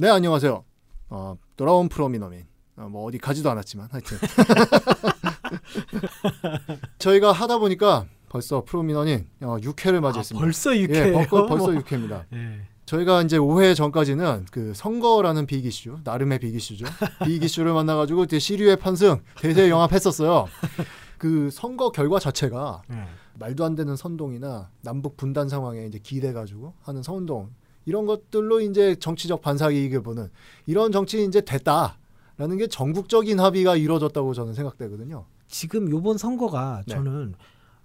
네 안녕하세요. 어, 돌아온 프로미너민. 어, 뭐 어디 가지도 않았지만 하여튼 저희가 하다 보니까 벌써 프로미너님 어, 6회를 맞이했습니다. 아, 벌써 예, 6회예요. 벌써, 벌써 6회입니다. 예. 저희가 이제 5회 전까지는 그 선거라는 빅 이슈, 나름의 빅 이슈죠. 빅 이슈를 만나가지고 시류의 판승, 대세 영합했었어요. 그 선거 결과 자체가 예. 말도 안 되는 선동이나 남북 분단 상황에 이제 기대가지고 하는 선동 이런 것들로 이제 정치적 반사 이익을 보는 이런 정치 이제 됐다라는 게 전국적인 합의가 이루어졌다고 저는 생각되거든요. 지금 요번 선거가 네. 저는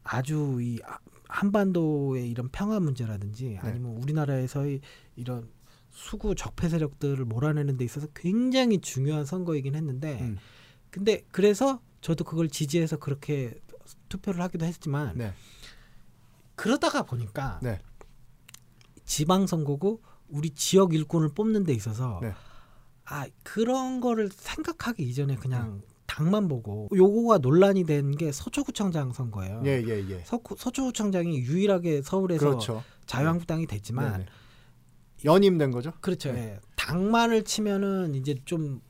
아주 이 아- 한반도의 이런 평화 문제라든지 네. 아니면 우리나라에서의 이런 수구 적폐 세력들을 몰아내는 데 있어서 굉장히 중요한 선거이긴 했는데 음. 근데 그래서 저도 그걸 지지해서 그렇게 투표를 하기도 했지만 네, 그러다가 보니까 네. 지방 선거고 우리 지역 일꾼을 뽑는 데 있어서 네. 아 그런 거를 생각하기 이전에 그냥 당만 보고 요거가 논란이 된 게 서초구청장 선거예요. 예, 예, 예. 서, 서초구청장이 유일하게 서울에서 그렇죠. 자유한국당이 됐지만 네네. 연임된 거죠? 그렇죠. 네. 예. 당만을 치면은 이제 좀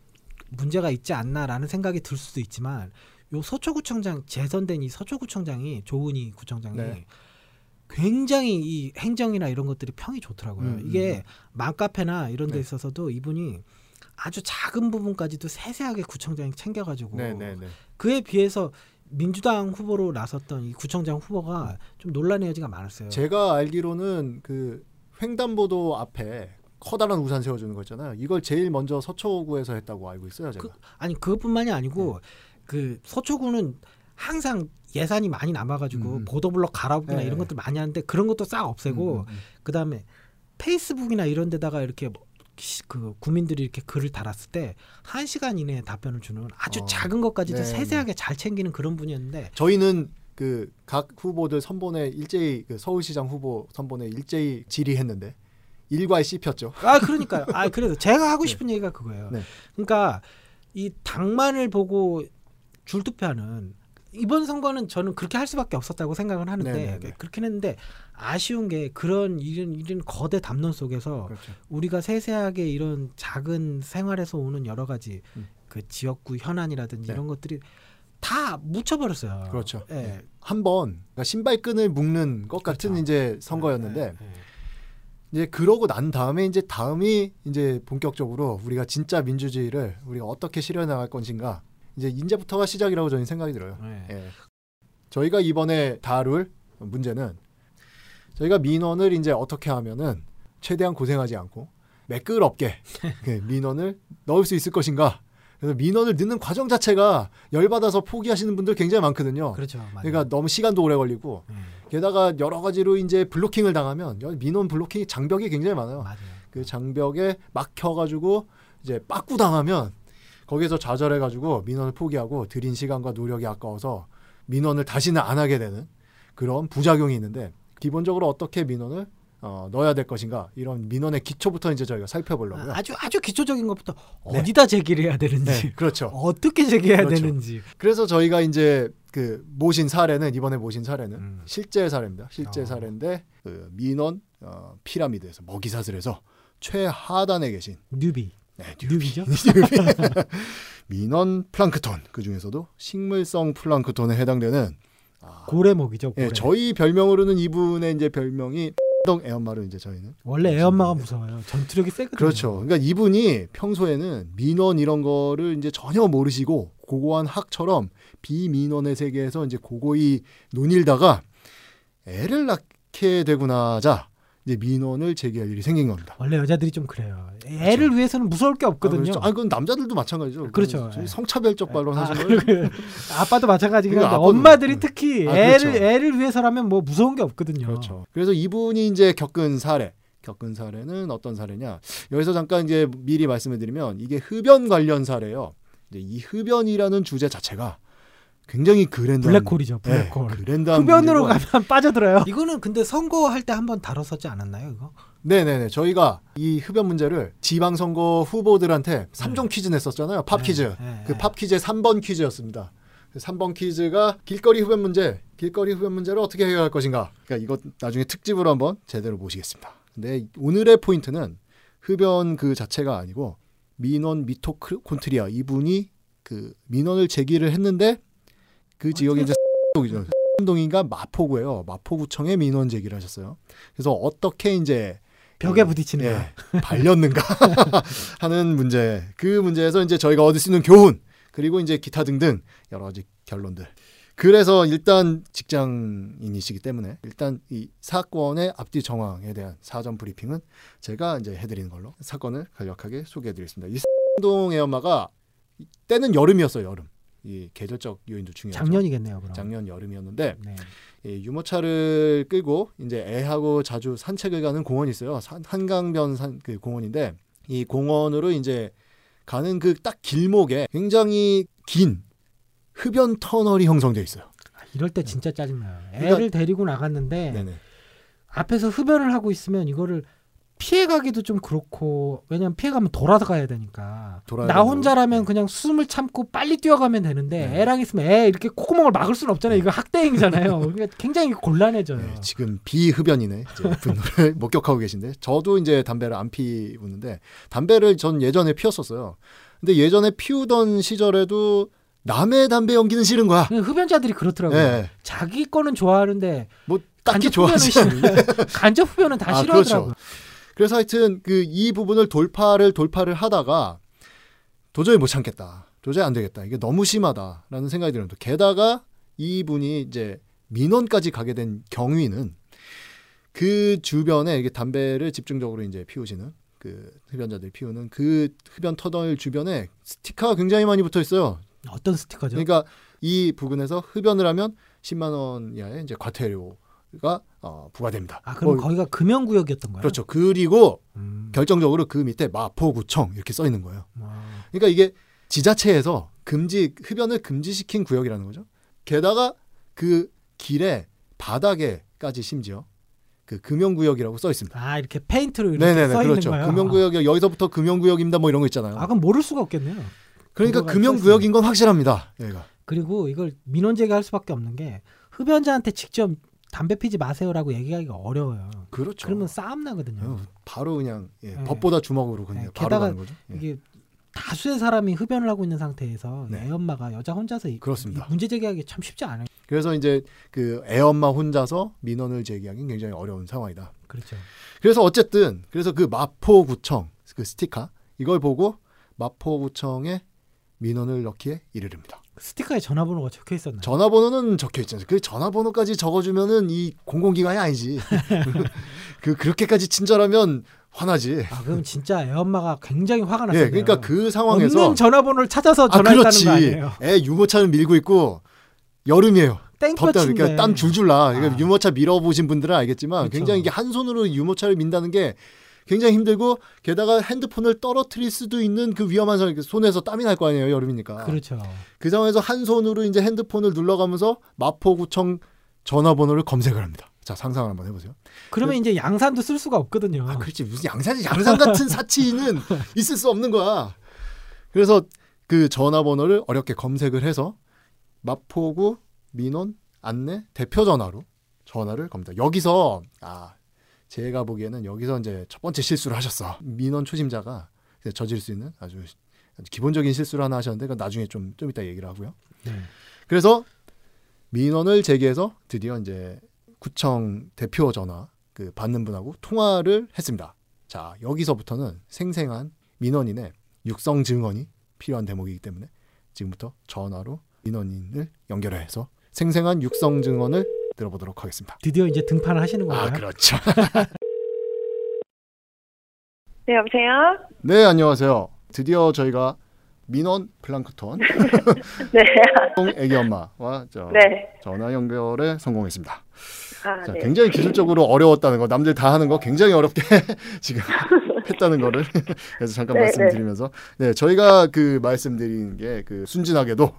문제가 있지 않나라는 생각이 들 수도 있지만 요 서초구청장 재선된 이 서초구청장이 조은희 구청장이 네. 굉장히 이 행정이나 이런 것들이 평이 좋더라고요. 음, 이게 맘카페나 이런 데 네. 있어서도 이분이 아주 작은 부분까지도 세세하게 구청장이 챙겨가지고 네, 네, 네. 그에 비해서 민주당 후보로 나섰던 이 구청장 후보가 좀 논란의 여지가 많았어요. 제가 알기로는 그 횡단보도 앞에 커다란 우산 세워주는 거 있잖아요. 이걸 제일 먼저 서초구에서 했다고 알고 있어요, 제가. 그, 아니 그것뿐만이 아니고 네. 그 서초구는 항상 예산이 많이 남아가지고 음. 보도블럭 갈아엎기나 네. 이런 것들 많이 하는데 그런 것도 싹 없애고 음, 음, 음. 그 다음에 페이스북이나 이런 데다가 이렇게 그 국민들이 이렇게 글을 달았을 때 한 시간 이내에 답변을 주는 아주 어. 작은 것까지도 네, 세세하게 잘 챙기는 그런 분이었는데 저희는 그 각 후보들 선본에 일제히 그 서울시장 후보 선본에 일제히 질의했는데 일과에 씹혔죠. 아 그러니까요. 아 그래서 제가 하고 싶은 얘기가 그거예요. 네. 그러니까 이 당만을 보고 줄투표하는 이번 선거는 저는 그렇게 할 수밖에 없었다고 생각을 하는데 네네네. 그렇긴 했는데 아쉬운 게 그런 이런 이런 거대 담론 속에서 그렇죠. 우리가 세세하게 이런 작은 생활에서 오는 여러 가지 음. 그 지역구 현안이라든지 네. 이런 것들이 다 묻혀버렸어요. 그렇죠. 예. 네. 한번 그러니까 신발끈을 묶는 것 같은 그렇죠. 이제 선거였는데 예, 예. 이제 그러고 난 다음에 이제 다음이 이제 본격적으로 우리가 진짜 민주주의를 우리가 어떻게 실현 나갈 것인가 이제 이제부터가 시작이라고 저는 생각이 들어요. 예. 예. 저희가 이번에 다룰 문제는 저희가 민원을 이제 어떻게 하면은 최대한 고생하지 않고 매끄럽게 그 민원을 넣을 수 있을 것인가. 그래서 민원을 넣는 과정 자체가 열받아서 포기하시는 분들 굉장히 많거든요. 그렇죠. 맞아요. 그러니까 너무 시간도 오래 걸리고 예. 게다가 여러 가지로 이제 블로킹을 당하면 여- 민원 블로킹 장벽이 굉장히 많아요. 맞아요. 그 장벽에 막혀가지고 이제 빠꾸 당하면 거기서 좌절해가지고 민원을 포기하고 들인 시간과 노력이 아까워서 민원을 다시는 안 하게 되는 그런 부작용이 있는데 기본적으로 어떻게 민원을 어, 넣어야 될 것인가 이런 민원의 기초부터 이제 저희가 살펴보려고요. 아, 아주 아주 기초적인 것부터 네. 어디다 제기를 해야 되는지 네, 그렇죠. 어떻게 제기해야 그렇죠. 되는지 그래서 저희가 이제 그 모신 사례는 이번에 모신 사례는 음. 실제 사례입니다. 실제 어. 사례인데 그 민원 어, 피라미드에서 먹이사슬에서 최하단에 계신 뉴비 네, 뉴비죠? 민원 플랑크톤 그 중에서도 식물성 플랑크톤에 해당되는 아, 고래먹이죠. 고래. 예, 저희 별명으로는 이분의 이제 별명이 동 애엄마로 이제 저희는 원래 애엄마가 무서워요. 전투력이 세거든요. 그렇죠. 그러니까 이분이 평소에는 민원 이런 거를 이제 전혀 모르시고 고고한 학처럼 비민원의 세계에서 이제 고고히 논일다가 애를 낳게 되고 나자 이제 민원을 제기할 일이 생긴 겁니다. 원래 여자들이 좀 그래요. 애를 위해서는 무서울 게 없거든요. 아, 그렇죠. 아, 그건 남자들도 마찬가지죠. 그렇죠. 예. 성차별적 발언 아, 거예요. 그리고 아빠도 마찬가지긴 한데 아빠도- 엄마들이 특히 아, 애를 그렇죠. 애를 위해서라면 뭐 무서운 게 없거든요. 그렇죠. 그래서 이분이 이제 겪은 사례, 겪은 사례는 어떤 사례냐? 여기서 잠깐 이제 미리 말씀을 드리면 이게 흡연 관련 사례예요. 이제 이 흡연이라는 주제 자체가 굉장히 그랜드한 블랙홀이죠. 네, 블랙홀. 그랜드한 흡연으로 문제고. 가면 빠져들어요. 이거는 근데 선거할 때 한번 다뤘었지 않았나요, 이거? 네 네 네. 저희가 이 흡연 문제를 지방 선거 후보들한테 3종 퀴즈 냈었잖아요. 팝 퀴즈. 네, 네, 그 네. 팝 퀴즈의 3번 퀴즈였습니다. 3번 퀴즈가 길거리 흡연 문제, 길거리 흡연 문제를 어떻게 해결할 것인가. 그러니까 이것 나중에 특집으로 한번 제대로 모시겠습니다. 근데 오늘의 포인트는 흡연 그 자체가 아니고 민원 미토콘트리아 이분이 그 민원을 제기를 했는데 그 지역이 이제 동이죠. 동인가 마포구예요. 마포구청에 민원 제기를 하셨어요. 그래서 어떻게 이제 벽에 부딪히는 예, 발렸는가 하는 문제. 그 문제에서 이제 저희가 얻을 수 있는 교훈 그리고 이제 기타 등등 여러 가지 결론들. 그래서 일단 직장인이시기 때문에 일단 이 사건의 앞뒤 정황에 대한 사전 브리핑은 제가 이제 해드리는 걸로 사건을 간략하게 소개해드리겠습니다. 이 동의 엄마가 때는 여름이었어요. 여름. 이 계절적 요인도 중요하죠. 작년이겠네요. 그럼. 작년 여름이었는데 네. 이 유모차를 끌고 이제 애하고 자주 산책을 가는 공원이 있어요. 산, 한강변 산, 그 공원인데 이 공원으로 이제 가는 그 딱 길목에 굉장히 긴 흡연 터널이 형성돼 있어요. 아, 이럴 때 진짜 짜증나요. 그러니까- 애를 데리고 나갔는데 네네. 앞에서 흡연을 하고 있으면 이거를 피해가기도 좀 그렇고 왜냐면 피해가면 돌아서 가야 되니까 나. 혼자라면 네. 그냥 숨을 참고 빨리 뛰어가면 되는데 네. 애랑 있으면 애 이렇게 콧구멍을 막을 수는 없잖아요 이거 학대행위잖아요 그러니까 굉장히 곤란해져요 네, 지금 비흡연이네 분노를 목격하고 계신데 저도 이제 담배를 안 피우는데 담배를 전 예전에 피웠었어요. 근데 예전에 피우던 시절에도 남의 담배 연기는 싫은 거야. 그냥 흡연자들이 그렇더라고요 네, 자기 거는 좋아하는데 뭐 딱히 좋아하지 않는데 간접 흡연은 다 아, 싫어하더라고요 그렇죠. 그래서 하여튼 그 이 부분을 돌파를 돌파를 하다가 도저히 못 참겠다. 도저히 안 되겠다. 이게 너무 심하다라는 생각이 들었는데 게다가 이분이 이제 민원까지 가게 된 경위는 그 주변에 이게 담배를 집중적으로 이제 피우시는 그 흡연자들이 피우는 그 흡연 터널 주변에 스티커가 굉장히 많이 붙어 있어요. 어떤 스티커죠? 그러니까 이 부근에서 흡연을 하면 10만 원 이하의 이제 과태료 가 어, 부과됩니다. 아 그럼 뭐, 거기가 금연구역이었던 거예요? 그렇죠. 그리고 음. 결정적으로 그 밑에 마포구청 이렇게 써 있는 거예요. 와. 그러니까 이게 지자체에서 금지 흡연을 금지시킨 구역이라는 거죠. 게다가 그 길에 바닥에까지 심지어 그 금연구역이라고 써 있습니다. 아 이렇게 페인트로 이렇게 네네네 써 있는 그렇죠. 거예요. 금연구역이 여기서부터 금연구역입니다 뭐 이런 거 있잖아요. 아 그럼 모를 수가 없겠네요. 그러니까 금연구역인 건 확실합니다. 얘가 그리고 이걸 민원 제기할 수밖에 없는 게 흡연자한테 직접 담배 피지 마세요라고 얘기하기가 어려워요. 그렇죠. 그러면 싸움 나거든요. 어, 바로 그냥 예, 네. 법보다 주먹으로 그냥 네, 바로 가는 거죠. 예. 이게 다수의 사람이 흡연을 하고 있는 상태에서 네. 애 엄마가 여자 혼자서 이- 그렇습니다. 이 문제 제기하기 참 쉽지 않아요. 그래서 이제 그 애엄마 혼자서 민원을 제기하기는 굉장히 어려운 상황이다. 그렇죠. 그래서 어쨌든 그래서 그 마포구청 그 스티커 이걸 보고 마포구청에 민원을 넣기에 이르릅니다. 스티커에 전화번호가 적혀 있었나요? 전화번호는 적혀 있잖아요. 그 전화번호까지 적어주면은 이 공공기관이 아니지. 그 그렇게까지 친절하면 화나지. 아 그럼 진짜 애 엄마가 굉장히 화가 예, 났어요. 그러니까 그 상황에서 없는 전화번호를 찾아서 아 전화했다는 그렇지. 거 아니에요? 애 유모차는 밀고 있고 여름이에요. 덥다 그러니까 땀 줄줄 나. 그러니까 아. 유모차 밀어보신 분들은 알겠지만 그쵸. 굉장히 이게 한 손으로 유모차를 민다는 게 굉장히 힘들고 게다가 핸드폰을 떨어뜨릴 수도 있는 그 위험한 상황. 손에서 땀이 날 거 아니에요 여름이니까. 그렇죠. 그 상황에서 한 손으로 이제 핸드폰을 눌러가면서 마포구청 전화번호를 검색을 합니다. 자 상상을 한번 해보세요. 그러면 이제 양산도 쓸 수가 없거든요. 아 그렇지 무슨 양산이 양산 같은 사치는 있을 수 없는 거야. 그래서 그 전화번호를 어렵게 검색을 해서 마포구 민원 안내 대표 전화로 전화를 겁니다. 여기서 아 제가 보기에는 여기서 이제 첫 번째 실수를 하셨어. 민원 초심자가 저질 수 있는 아주, 기본적인 실수를 하나 하셨는데 그건 나중에 좀좀 이따 얘기를 하고요. 네. 그래서 민원을 제기해서 드디어 이제 구청 대표 전화 그 받는 분하고 통화를 했습니다. 자 여기서부터는 생생한 민원인의 육성 증언이 필요한 대목이기 때문에 지금부터 전화로 민원인을 연결해서 생생한 육성 증언을 들어보도록 하겠습니다. 드디어 이제 등판을 하시는 건가요? 아 그렇죠. 네, 여보세요? 네 안녕하세요. 드디어 저희가 민원 플랑크톤 네. 애기 엄마와 저 네. 전화 연결에 성공했습니다. 아, 자, 네. 굉장히 기술적으로 어려웠다는 거, 남들 다 하는 거 굉장히 어렵게 지금 했다는 거를 그래서 잠깐 네, 말씀드리면서 네 저희가 그 말씀드린 게 그 순진하게도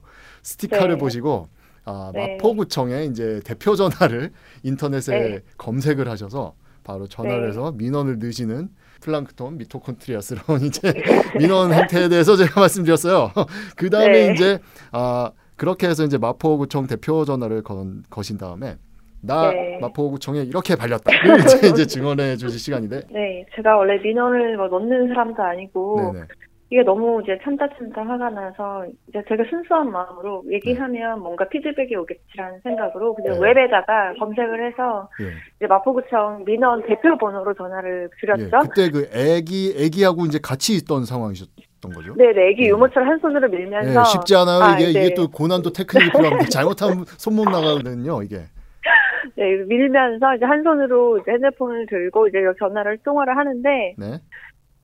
스티커를 네. 보시고 아, 네. 마포구청에 이제 대표 전화를 인터넷에 네. 검색을 하셔서 바로 전화를 네. 해서 민원을 넣으시는 플랑크톤 미토콘트리아스러운 이제 민원 행태에 대해서 제가 말씀드렸어요. 그 다음에 네. 이제 아 그렇게 해서 이제 마포구청 대표 전화를 건, 거신 다음에 나 네. 마포구청에 이렇게 발렸다를 이제, 이제 증언해 주실 시간인데. 네, 제가 원래 민원을 뭐 넣는 사람도 아니고 네네. 이게 너무 이제 참다 참다 화가 나서 이제 제가 순수한 마음으로 얘기하면 뭔가 피드백이 오겠지라는 생각으로 그냥 네. 웹에다가 검색을 해서 예. 이제 마포구청 민원 대표 번호로 전화를 예. 드렸죠. 그때 그 애기 애기하고 이제 같이 있던 상황이셨던 거죠. 네, 네, 애기 네. 유모차를 한 손으로 밀면서 예, 쉽지 않아요. 아, 이게 네. 이게 또 고난도 테크닉이 필요합니다. 잘못하면 손 못 나가거든요. 이게. 네, 밀면서 이제 한 손으로 이제 핸드폰을 들고 이제 전화를 통화를 하는데 네.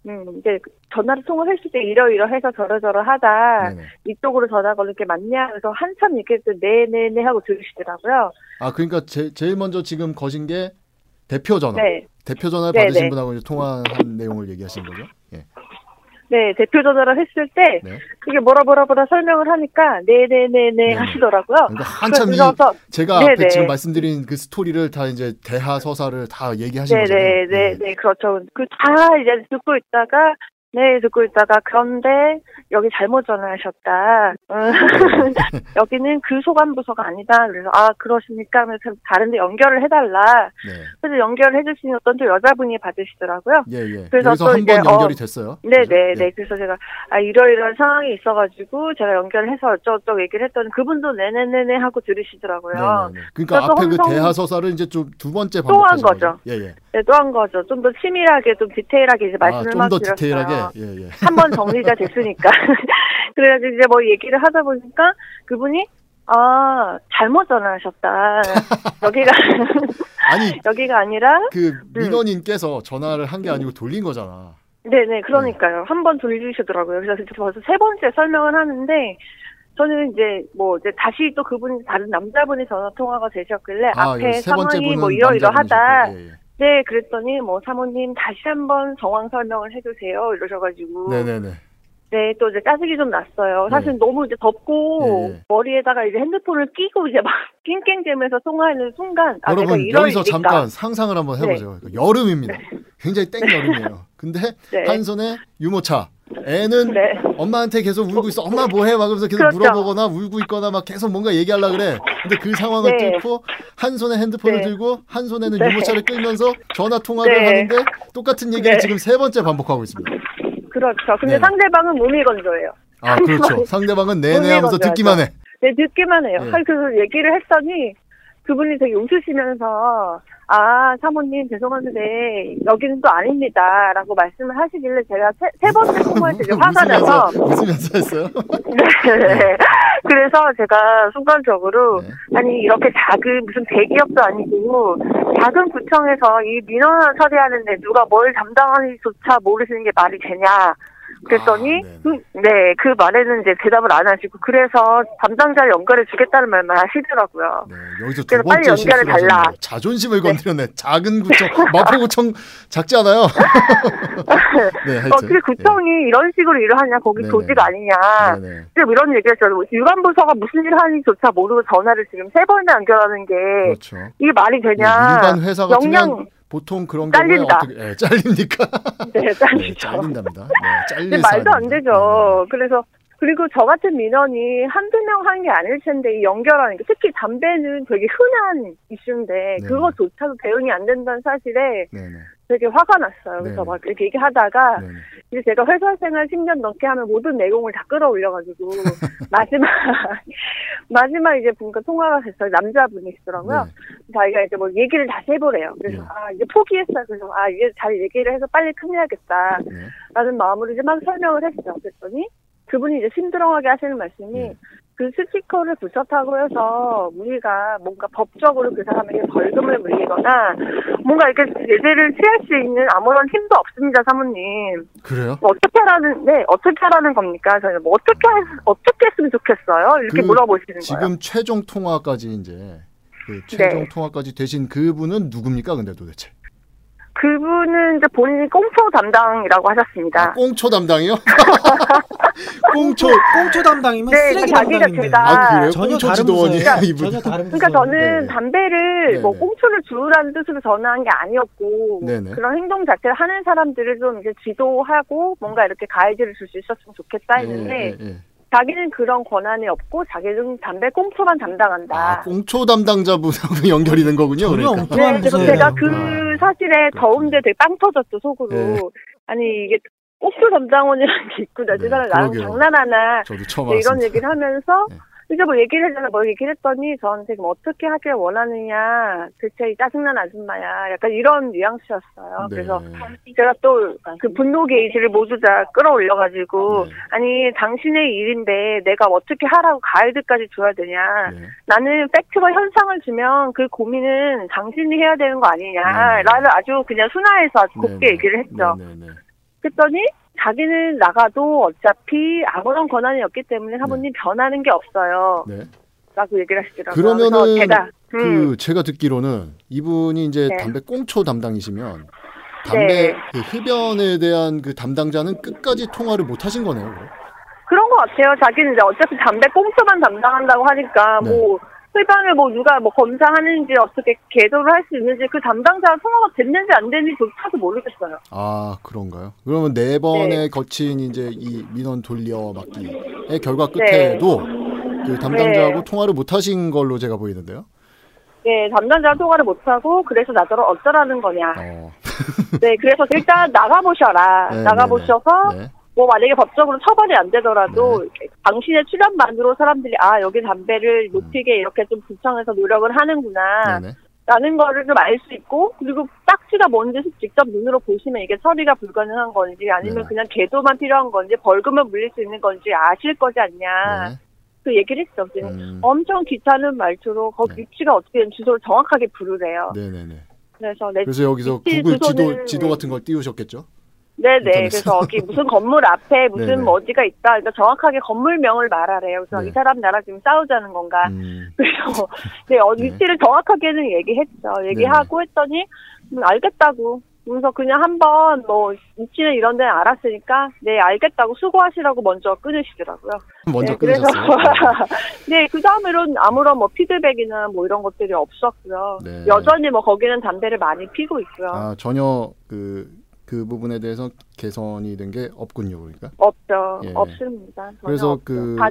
음, 이제 전화를 통화했을 때 이러이러해서 저러저러 하다 네네. 이쪽으로 전화 거는 게 맞냐 그래서 한참 얘기했더니 네네네 하고 들으시더라고요. 아 그러니까 제, 제일 먼저 지금 거신 게 대표 전화. 네, 대표 전화를 네, 받으신 네. 분하고 이제 통화한 내용을 얘기하신 거죠. 예. 네 대표 전화를 했을 때 네. 그게 뭐라 뭐라 뭐라 설명을 하니까 네네네네 네 네. 하시더라고요. 그러니까 한참 이 제가 네네. 앞에 지금 말씀드린 그 스토리를 다 이제 대하 서사를 다 얘기하신 거잖아요. 네네네 예. 네 그렇죠. 그 다 이제 듣고 있다가 네 듣고 있다가 그런데 여기 잘못 전화하셨다. 음, 여기는 그 소관 부서가 아니다. 그래서 아 그러십니까? 그래서 다른데 연결을 해달라. 네. 그래서 연결을 해주신 어떤 또 여자분이 받으시더라고요. 예, 예. 그래서 또한 이제, 번 연결이 됐어요. 네네 그죠? 네. 예. 그래서 제가 아 이러이러한 상황이 있어가지고 제가 연결을 해서 어쩌고저쩌고 얘기를 했더니 그분도 네네네네 하고 들으시더라고요. 네네네. 그러니까 그래서 앞에 그 홍성- 대하 서사를 이제 좀 두 번째 또한 반복하신 거죠. 예, 예. 네, 또 한 거죠. 좀 더 치밀하게, 좀 디테일하게 이제 말씀을 아, 좀막더 드렸어요. 디테일하게. 예, 예. 한 번 정리가 됐으니까. 그래가지고 이제 뭐 얘기를 하다 보니까 그분이 아 잘못 전화하셨다. 여기가 아니, 여기가 아니라 그 민원인께서 전화를 한 게 아니고 돌린 거잖아. 네네 그러니까요. 한번 돌리시더라고요. 그래서 벌써 세 번째 설명을 하는데 저는 이제 뭐 이제 다시 또 그분이 다른 남자분이 전화 통화가 되셨길래 아, 앞에 세 번째 상황이 뭐 이러이러하다. 예, 예. 네 그랬더니 뭐 사모님 다시 한번 정황 설명을 해주세요 이러셔가지고 네네네. 네, 또 이제 짜증이 좀 났어요. 사실 네. 너무 이제 덥고 네, 네. 머리에다가 이제 핸드폰을 끼고 이제 막 낑낑대면서 통화하는 순간 아 여러분 여기서 일일까? 잠깐 상상을 한번 해보세요. 여름입니다. 굉장히 땡 여름이에요. 근데 네. 한 손에 유모차, 애는 네. 엄마한테 계속 울고 있어. 엄마 뭐해? 막 그러면서 계속 그렇죠. 물어보거나 울고 있거나 막 계속 뭔가 얘기하려 그래. 근데 그 상황을 네. 뚫고 한 손에 핸드폰을 네. 들고 한 손에는 네. 유모차를 끌면서 전화 통화를 네. 하는데 똑같은 얘기를 네. 지금 세 번째 반복하고 있습니다. 그렇죠. 근데 네. 상대방은 몸이 건조해요. 아 그렇죠. 상대방은 네네 하면서. 듣기만 해. 네, 듣기만 해요. 네. 아, 그래서 얘기를 했더니 그분이 되게 웃으시면서 아 사모님 죄송한데 여기는 또 아닙니다 라고 말씀을 하시길래 제가 세, 세 번째 통화에 되게 화가 나서 웃으면서 웃으면서 했어요. 네. 그래서 제가 순간적으로 네. 아니 이렇게 작은 무슨 대기업도 아니고 작은 구청에서 이 민원을 처리하는데 누가 뭘 담당하는지조차 모르시는 게 말이 되냐 그랬더니 아, 네네. 그- 네, 그 말에는 이제 대답을 안 하시고 그래서 담당자를 연결해 주겠다는 말만 하시더라고요. 네, 여기서 두 그래서 빨리 번째 연결을 달라. 자존심을 건드렸네. 작은 구청, 마포구청 작지 않아요? 네, 하여튼. 어떻게 구청이 이런 식으로 일을 하냐 거기 네네. 조직 아니냐 네, 네. 지금 이런 얘기를 했어요. 유관부서가 무슨 일을 하는지조차 모르고 전화를 지금 세 번이나 연결하는 게 그렇죠. 이게 말이 네, 되냐 일반 회사 같으면 영양 보통 그런 경우에 잘린다. 어떻게 예, 잘립니까? 네, 네, 잘리죠. 잘린답니다. 네, 근데 말도 안. 되죠. 그래서 그리고 저 같은 민원이 한두 명 한 게 아닐 텐데 이 연결하는 게 특히 담배는 되게 흔한 이슈인데 네. 그거조차도 대응이 안 된다는 사실에 네, 네, 되게 화가 났어요. 그래서 네. 막 이렇게 얘기하다가 네, 네. 이제 제가 회사 생활 10년 넘게 하면 모든 내용을 다 끌어올려가지고 마지막 마지막 이제 보니까 통화가 됐어요. 남자분이시더라고요. 네. 자기가 이제 뭐 얘기를 다시 해보래요. 그래서 네. 아 이제 포기했어요. 그래서 아 이제 잘 얘기를 해서 빨리 끝내야겠다. 네. 라는 마음으로 이제 막 설명을 했죠. 그랬더니 그분이 이제 심드렁하게 하시는 말씀이 네. 그 스티커를 붙였다고 해서 우리가 뭔가 법적으로 그 사람에게 벌금을 물리거나 뭔가 이렇게 제재를 취할 수 있는 아무런 힘도 없습니다, 사모님. 그래요? 뭐 어떻게 하라는, 네, 어떻게 하라는 겁니까? 저는 뭐 어떻게, 하- 어떻게 했으면 좋겠어요? 이렇게 그 물어보시는 거예요. 지금 최종 통화까지 이제 그 최종 네. 통화까지 되신 그분은 누굽니까? 근데 도대체 그분은 이제 본인이 꽁초 담당이라고 하셨습니다. 아, 꽁초 담당이요? 꽁초 꽁초 담당이면 네, 쓰레기 자기가 담당인데. 제가- 아 그래요? 전혀 꽁초 다른 지도원이. 이분. 전혀 다른. 그러니까 저는 네. 담배를 네, 뭐 네. 꽁초를 주우라는 뜻으로 전화한 게 아니었고 네, 네. 그런 행동 자체를 하는 사람들을 좀 이제 지도하고 뭔가 이렇게 가이드를 줄 수 있었으면 좋겠다 했는데 예, 예, 예. 자기는 그런 권한이 없고 자기는 담배 꽁초만 담당한다. 아, 꽁초 담당자분하고 연결이 된 거군요. 그러니까. 네, 그래서. 제가 그 아, 사실에 더운데 되게 빵 터졌죠 속으로. 네. 아니 이게 꽁초 담당원이라는 게 있구나. 네, 이 사람 나랑. 장난하나. 저도 처음 네, 이런. 얘기를 하면서 네. 이제 뭐 얘기를 했잖아. 뭐 얘기를 했더니 저한테 그럼 어떻게 하길 원하느냐. 대체 이 짜증난 아줌마야. 약간 이런 뉘앙스였어요. 네. 그래서 제가 또 그 분노 게이지를 모두 다 끌어올려가지고 네. 아니 당신의 일인데 내가 어떻게 하라고 가이드까지 줘야 되냐. 네. 나는 팩트와 현상을 주면 그 고민은 당신이 해야 되는 거 아니냐. 네. 라는 아주 그냥 순화해서 아주 곱게. 얘기를 했죠. 네, 네, 네. 그랬더니 자기는 나가도 어차피 아무런 권한이 없기 때문에 사모님 변하는 게 없어요. 네. 라고 얘기를 하시더라고요. 그러면은 제가 음, 그 제가 듣기로는 이분이 이제 네. 담배 꽁초 담당이시면 담배 네. 그 흡연에 대한 그 담당자는 끝까지 통화를 못 하신 거네요. 그럼. 그런 것 같아요. 자기는 이제 어차피 담배 꽁초만 담당한다고 하니까 네. 뭐 흡연을 뭐 누가 뭐 검사하는지 어떻게 계도를 할 수 있는지 그 담당자와 통화가 됐는지 안 됐는지조차도 모르겠어요. 아 그런가요? 그러면 네 번에 거친 이제 이 민원 돌려막기의 결과 끝에도 그 담당자하고 네. 통화를 못 하신 걸로 제가 보이는데요. 네, 담당자와 통화를 못하고 그래서 나더러 어쩌라는 거냐. 어. 네, 그래서 일단 나가보셔라. 네, 나가보셔서 네. 뭐 만약에 법적으로 처벌이 안 되더라도 당신의 출연만으로 사람들이 아 여기 담배를 높이게 이렇게 좀 구청에서 노력을 하는구나 음. 네네. 라는 거를 좀 알 수 있고 그리고 딱지가 뭔지 직접 눈으로 보시면 이게 처리가 불가능한 건지 아니면 네네. 그냥 계도만 필요한 건지 벌금을 물릴 수 있는 건지 아실 거지 않냐 네. 그 얘기를 했죠. 음. 엄청 귀찮은 말투로 거기 네. 위치가 어떻게 되는 주소를 정확하게 부르래요. 네네네. 그래서 내 그래서 여기서 구글 지도 지도 같은 걸 띄우셨겠죠? 네네. 그래서 여기 무슨 건물 앞에 무슨. 뭐 어디가 있다. 그러니까 정확하게 건물명을 말하래요. 그래서 네. 이 사람 나랑 지금 싸우자는 건가. 음. 그래서 네, 어, 네. 위치를 정확하게는 얘기했죠. 얘기하고 했더니 음, 알겠다고. 그래서 그냥 한번 뭐 위치는 이런 데는 알았으니까 네 알겠다고 수고하시라고 먼저 끊으시더라고요. 먼저 네, 그래서 끊으셨어요. 네, 그 다음에는 아무런 뭐 피드백이나 뭐 이런 것들이 없었고요. 네. 여전히 뭐 거기는 담배를 많이 피고 있고요. 아 전혀 그, 그 부분에 대해서 개선이 된 게 없군요, 그러니까. 없죠. 예. 없습니다. 그래서 없죠. 그- 다-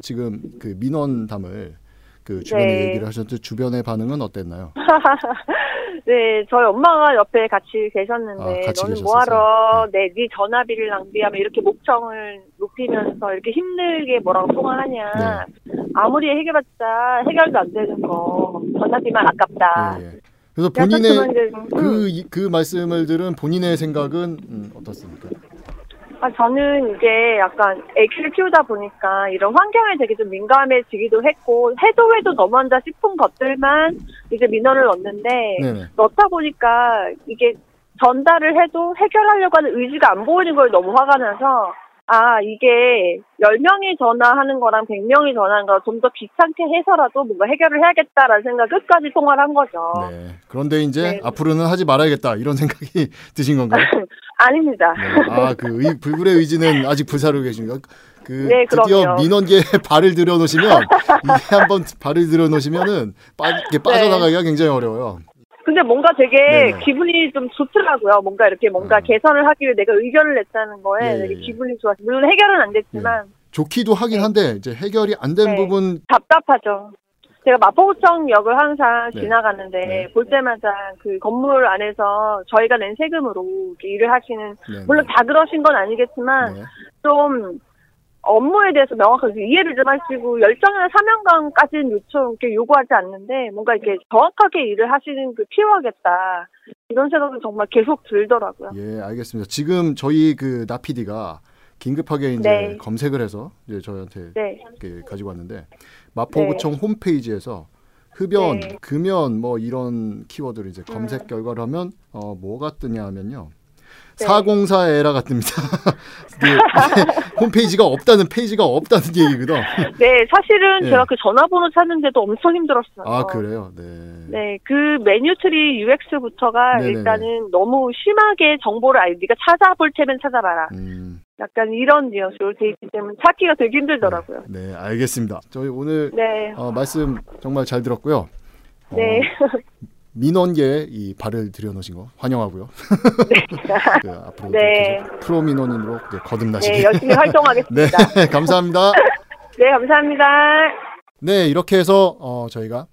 지금 그 민원담을 그 주변에 네. 얘기를 하셨는데 주변의 반응은 어땠나요? 네, 저희 엄마가 옆에 같이 계셨는데 아, 같이 너는? 뭐하러 네, 네 전화비를 낭비하면 이렇게 목청을 높이면서 이렇게 힘들게 뭐라고 통화하냐. 아무리 해결했자 해결도 안 되는 거 전화비만 아깝다. 예, 예. 그래서 본인의 이제, 음. 그, 이- 그 말씀을 들은 본인의 생각은 음, 어떻습니까? 아, 저는 이제 약간 아기를 키우다 보니까 이런 환경에 되게 좀 민감해지기도 했고 해도 해도 너무한다 싶은 것들만 이제 민원을 넣는데 네네. 넣다 보니까 이게 전달을 해도 해결하려고 하는 의지가 안 보이는 걸 너무 화가 나서 아 이게 10명이 전화하는 거랑 100명이 전화하는 거 좀 더 귀찮게 해서라도 뭔가 해결을 해야겠다라는 생각 끝까지 통화를 한 거죠. 네. 그런데 이제 네. 앞으로는 하지 말아야겠다 이런 생각이 드신 건가요? 아닙니다. 네. 아, 그 의, 불굴의 의지는 아직 불사르고 계십니까? 그 네, 드디어 그럼요. 민원계에 발을 들여놓으시면 이게 한번 발을 들여놓으시면은 빠, 이게 빠져나가기가 굉장히 어려워요. 근데 뭔가 되게 네네. 기분이 좀 좋더라고요. 뭔가 이렇게 뭔가 음. 개선을 하기를 내가 의견을 냈다는 거에 예, 되게 예. 기분이 좋았어요. 물론 해결은 안 됐지만 좋기도 하긴 한데 이제 해결이 안된 네. 부분 답답하죠. 제가 마포구청역을 항상 네. 지나가는데 네. 볼 때마다 그 건물 안에서 저희가 낸 세금으로 일을 하시는 네, 물론 네. 다 그러신 건 아니겠지만 네. 좀 업무에 대해서 명확하게 이해를 좀 하시고 열정이나 사명감까지는 요청 이렇게 요구하지 않는데 뭔가 이렇게 정확하게 일을 하시는 그 필요하겠다 이런 생각이 정말 계속 들더라고요. 예, 알겠습니다. 지금 저희 그 나피디가 긴급하게 이제 네. 검색을 해서 이제 저희한테 네, 이렇게 가지고 왔는데 마포구청 홈페이지에서 흡연, 네. 금연 뭐 이런 키워드를 이제 음. 검색 결과를 하면 어 뭐가 뜨냐 하면요. 네. 404 에라가 뜹니다. 네, 홈페이지가 없다는 페이지가 없다는 얘기거든. 네 사실은 예. 제가 그 전화번호 찾는데도 엄청 힘들었어요. 아 그래요. 네. 네, 그 메뉴 tree UX부터가 네네네. 일단은 너무 심하게 정보를 알, 네가 찾아볼 테면 찾아봐라. 음, 약간 이런 뉘앙스로 돼 있기 때문에 찾기가 되게 힘들더라고요. 네, 알겠습니다. 저희 오늘 네, 어, 말씀 정말 잘 들었고요. 어, 네. 민원계에 이 발을 들여놓으신 거 환영하고요. 그, 앞으로 네. 프로 민원인으로 이제 거듭나시길. 네, 열심히 활동하겠습니다. 네, 감사합니다. 네, 감사합니다. 네, 이렇게 해서 어, 저희가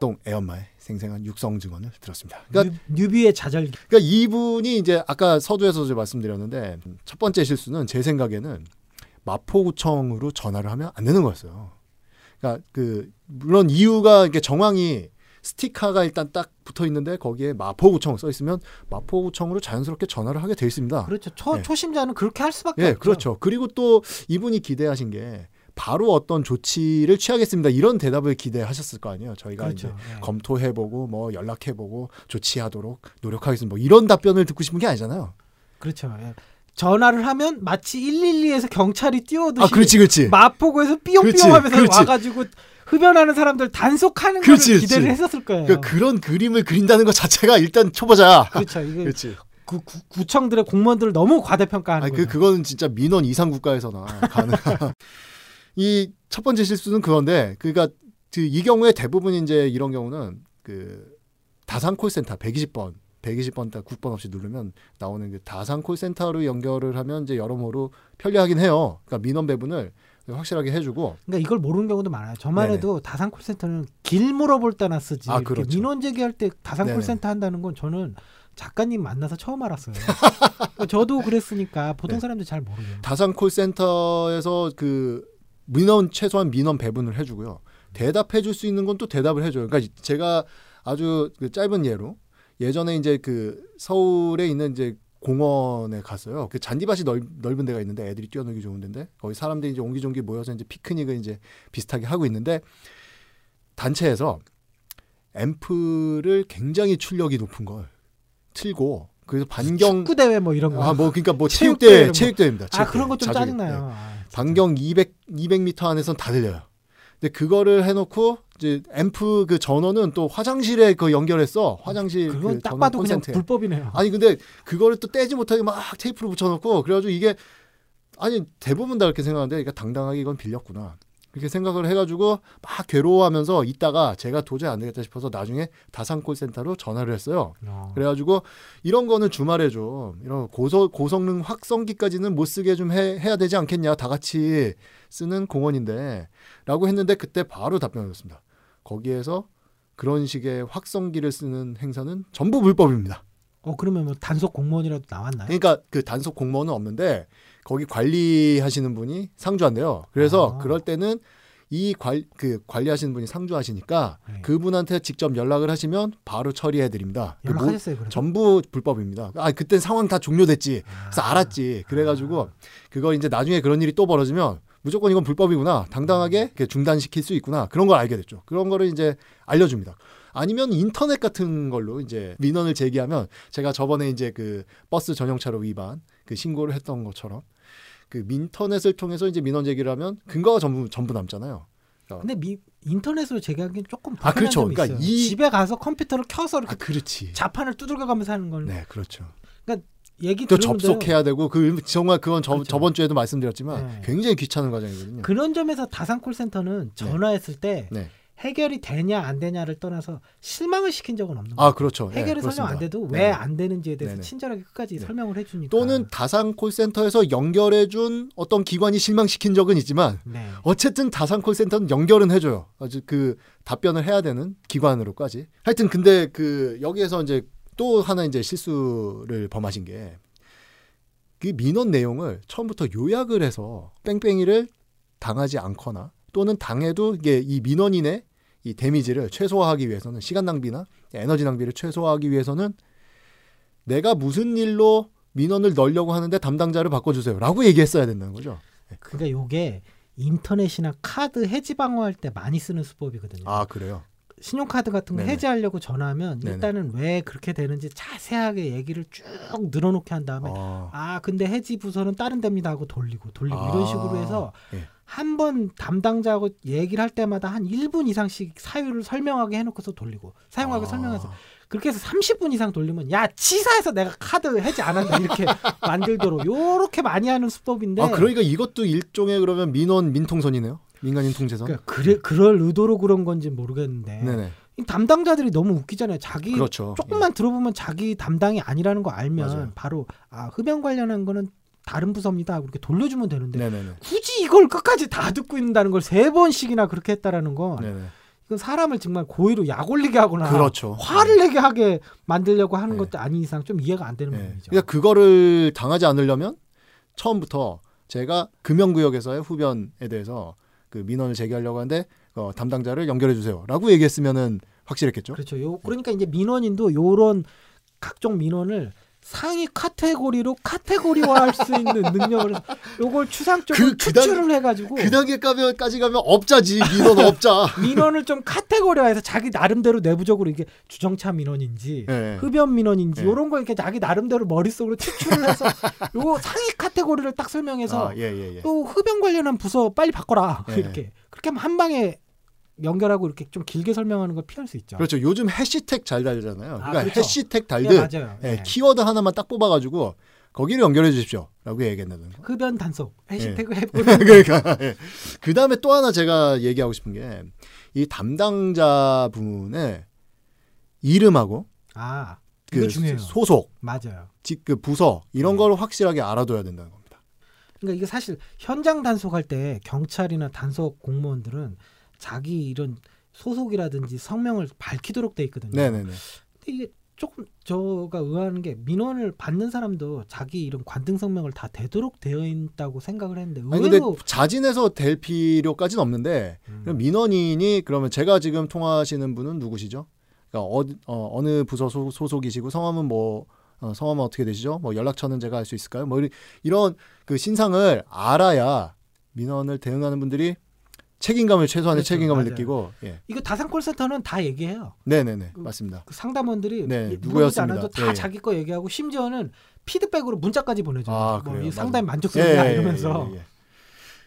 동 애엄마의 생생한 육성 증언을 들었습니다. 그러니까, 뉴, newbie의 좌절. 그러니까 이분이 이제 아까 서두에서 저 말씀드렸는데 첫 번째 실수는 제 생각에는 마포구청으로 전화를 하면 안 되는 거였어요. 그러니까 그 물론 이유가 이게 정황이 스티커가 일단 딱 붙어 있는데 거기에 마포구청 써 있으면 마포구청으로 자연스럽게 전화를 하게 돼 있습니다. 그렇죠. 초, 예. 초심자는 그렇게 할 수밖에 예, 없죠. 그렇죠. 그리고 또 이분이 기대하신 게 바로 어떤 조치를 취하겠습니다. 이런 대답을 기대하셨을 거 아니에요. 저희가 그렇죠. 이제 예. 검토해보고 뭐 연락해보고 조치하도록 노력하겠습니다. 뭐 이런 답변을 듣고 싶은 게 아니잖아요. 그렇죠. 예. 전화를 하면 마치 112에서 경찰이 뛰어오듯이 아, 그렇지, 그렇지. 마포구에서 삐용삐용하면서. 와가지고 흡연하는 사람들 단속하는 걸 기대를. 했었을 거예요. 그러니까 그런 그림을 그린다는 것 자체가 일단 초보자. 그렇죠. 이게 그렇지. 구, 구, 구청들의 공무원들을 너무 과대평가하는 아니, 그. 그거는 진짜 민원 이상 국가에서나 가능한. 이 첫 번째 실수는 그건데, 그러니까 그 이 경우에 대부분 이제 이런 경우는 그 다산 콜센터 120번, 120번 딱 국번 없이 누르면 나오는 그 다산 콜센터로 연결을 하면 이제 여러모로 편리하긴 해요. 그러니까 민원 배분을 확실하게 해주고 그러니까 이걸 모르는 경우도 많아요. 저만 네네. 해도 다산 콜센터는 길 물어볼 때나 쓰지. 아, 그렇죠. 민원 제기할 때 다산 네네. 콜센터 한다는 건 저는 작가님 만나서 처음 알았어요. 저도 그랬으니까 보통 네. 사람들 잘 모르죠. 다산 콜센터에서 그 민원 최소한 민원 배분을 해주고요. 대답해 줄 수 있는 건 또 대답을 해줘요. 그러니까 제가 아주 그 짧은 예로 예전에 이제 그 서울에 있는 이제 공원에 갔어요. 그 잔디밭이 넓, 넓은 데가 있는데 애들이 뛰어놀기 좋은 데인데 거기 사람들이 이제 옹기종기 모여서 이제 피크닉을 이제 비슷하게 하고 있는데 단체에서 앰프를 굉장히 출력이 높은 걸 틀고 그래서 반경 축구 대회 뭐 이런 거. 아 뭐 그러니까 뭐 체육 대회 체육 대회 뭐. 체육대회입니다. 아. 그런 거좀 자주- 짜증 나요. 네. 아. 반경 200 200m 안에선 다 들려요. 근데 그거를 해 놓고 이제 앰프 그 전원은 또 화장실에 그 연결했어. 화장실 그건 그 딱 봐도 그냥 콘센트에. 불법이네요. 아니 근데 그거를 또 떼지 못하게 막 테이프로 붙여놓고 그래가지고 이게 아니 대부분 다 그렇게 생각하는데 그러니까 당당하게 이건 빌렸구나. 그렇게 생각을 해가지고 막 괴로워하면서 있다가 제가 도저히 안 되겠다 싶어서 나중에 다산 콜센터로 전화를 했어요. 어. 그래가지고 이런 거는 주말에 좀 이런 고소, 고성능 확성기까지는 못 쓰게 좀 해, 해야 되지 않겠냐 다 같이 쓰는 공원인데 라고 했는데 그때 바로 답변을 줬습니다 거기에서 그런 식의 확성기를 쓰는 행사는 전부 불법입니다 어 그러면 뭐 단속 공무원이라도 나왔나요? 그러니까 그 단속 공무원은 없는데 거기 관리하시는 분이 상주한대요 그래서 아. 그럴 때는 이 관, 그 관리하시는 분이 상주하시니까 네. 그분한테 직접 연락을 하시면 바로 처리해 드립니다 그 모- 연락하셨어요 그래서? 전부 불법입니다. 아 그때 상황 다 종료됐지. 그래서 아. 알았지. 그래가지고 그거 이제 나중에 그런 일이 또 벌어지면 무조건 이건 불법이구나. 당당하게 이렇게 중단시킬 수 있구나. 그런 걸 알게 됐죠. 그런 거를 이제 알려줍니다. 아니면 인터넷 같은 걸로 이제 민원을 제기하면 제가 저번에 이제 그 버스 전용차로 위반 그 신고를 했던 것처럼 그 인터넷을 통해서 이제 민원 제기를 하면 근거가 전부 전부 남잖아요. 근데 미, 인터넷으로 제기하기엔 조금 아, 불편한 그렇죠. 점이 그러니까 있어요. 이- 집에 가서 컴퓨터를 켜서 이렇게 아 그렇지. 자판을 두들겨 가면서 하는 걸 네, 그렇죠. 얘기 또 접속해야 되고 그 정말 그건 저, 그렇죠. 저번 주에도 말씀드렸지만 네. 굉장히 귀찮은 과정이거든요. 그런 점에서 다산 콜센터는 전화했을 때 네. 해결이 되냐 안 되냐를 떠나서 실망을 시킨 적은 없는 아 거예요. 그렇죠. 네, 해결이 설명 안. 돼도 네. 왜안 되는지에 대해서 네네. 친절하게 끝까지 네. 설명을 해주니까 또는 다산 콜센터에서 연결해준 어떤 기관이 실망시킨 적은 있지만 네. 어쨌든 다산 콜센터는 연결은 해줘요. 아주 그 답변을 해야 되는 기관으로까지. 하여튼 근데 그 여기에서 이제 또 하나 이제 실수를 범하신 게 그 민원 내용을 처음부터 요약을 해서 뺑뺑이를 당하지 않거나 또는 당해도 이게 이 민원인의 이 데미지를 최소화하기 위해서는 시간 낭비나 에너지 낭비를 최소화하기 위해서는 내가 무슨 일로 민원을 넣으려고 하는데 담당자를 바꿔주세요라고 얘기했어야 된다는 거죠. 그러니까 요게 인터넷이나 카드 해지 방어할 때 많이 쓰는 수법이거든요. 아 그래요. 신용카드 같은 거 네네. 해지하려고 전화하면. 일단은 왜 그렇게 되는지 자세하게 얘기를 쭉 늘어놓게 한 다음에 아, 아 근데 해지 부서는 다른 데입니다 하고 돌리고 돌리고 아, 이런 식으로 해서 예. 한번 담당자하고 얘기를 할 때마다 한 1분 이상씩 사유를 설명하게 해놓고서 돌리고 사용하게 아. 설명해서 그렇게 해서 30분 이상 돌리면 야 치사해서 내가 카드 해지 안 한다 이렇게 만들도록 요렇게 많이 하는 수법인데 아 그러니까 이것도 일종의 그러면 민원 민통선이네요. 민간인 통제선. 그러니까 그래, 그럴 의도로 그런 건지 모르겠는데 네네. 이 담당자들이 너무 웃기잖아요. 자기 그렇죠. 조금만 들어보면 자기 담당이 아니라는 거 알면 맞아요. 바로 아 흡연 관련한 거는 다른 부서입니다. 그렇게 돌려주면 되는데 네네네. 굳이 이걸 끝까지 다 듣고 있는다는 걸 세 번씩이나 그렇게 했다라는 건 네네. 이건 사람을 정말 고의로 약 올리게 하거나 그렇죠. 화를 내게 하게 만들려고 하는 네. 것도 아닌 이상 좀 이해가 안 되는 네. 부분이죠. 그러니까 그거를 당하지 않으려면 처음부터 제가 금연구역에서의 후변에 대해서 그 민원을 제기하려고 하는데 어, 담당자를 연결해 주세요라고 얘기했으면은 확실했겠죠. 그렇죠. 요 그러니까 이제 민원인도 요런 각종 민원을 상위 카테고리로 카테고리화할 수 있는 능력을 요걸 추상적으로 그- 그 단- 추출을 해가지고 그 단계까지 가면 업자지 민원 업자. 민원을 좀 카테고리화해서 자기 나름대로 내부적으로 이게 주정차 민원인지 네. 흡연 민원인지 네. 요런 거 이렇게 자기 나름대로 머릿속으로 추출을 해서 요 상위 카테고리를 딱 설명해서 아, 예, 예, 예. 또 흡연 관련한 부서 빨리 바꿔라 네. 이렇게 그렇게 하면 한 방에 연결하고 이렇게 좀 길게 설명하는 걸 피할 수 있죠. 그렇죠. 요즘 해시태그 잘 달잖아요. 아, 그러니까 그렇죠. 해시태그 예, 달듯 맞아요. 예, 예. 키워드 하나만 딱 뽑아가지고 거기를 연결해 주십시오라고 얘기했는 거. 흡연 단속 해시태그 해보는 그러니까 예. 그 다음에 또 하나 제가 얘기하고 싶은 게 이 담당자 분의 이름하고 아 그 중요해요. 소속, 맞아요. 직그 부서 이런 네. 걸 확실하게 알아둬야 된다는 겁니다. 그러니까 이게 사실 현장 단속할 때 경찰이나 단속 공무원들은 자기 이런 소속이라든지 성명을 밝히도록 돼 있거든요. 네네네. 근데 이게 조금 저가 의아한 게 민원을 받는 사람도 자기 이런 관등 성명을 다 되도록 되어 있다고 생각을 했는데 아니 근데 의외로 자진해서 될 필요까지는 없는데 음, 민원인이 그러면 제가 지금 통화하시는 분은 누구시죠? 그러니까 어, 느 부서 소, 소속이시고 성함은 뭐 어, 성함은 어떻게 되시죠? 뭐 연락처는 제가 알 수 있을까요? 뭐 이- 이런 그 신상을 알아야 민원을 대응하는 분들이 책임감을 최소한의 그렇죠. 책임감을 맞아요. 느끼고 예. 이거 다산 콜센터는 다 얘기해요. 네네네 그- 맞습니다. 그 상담원들이 네, 누구였습니다. 다 예, 예. 자기 거 얘기하고 심지어는 피드백으로 문자까지 보내줘요. 아, 뭐 그래요? 이 상당히 맞아요. 만족스럽다 예, 예, 이러면서 예, 예, 예.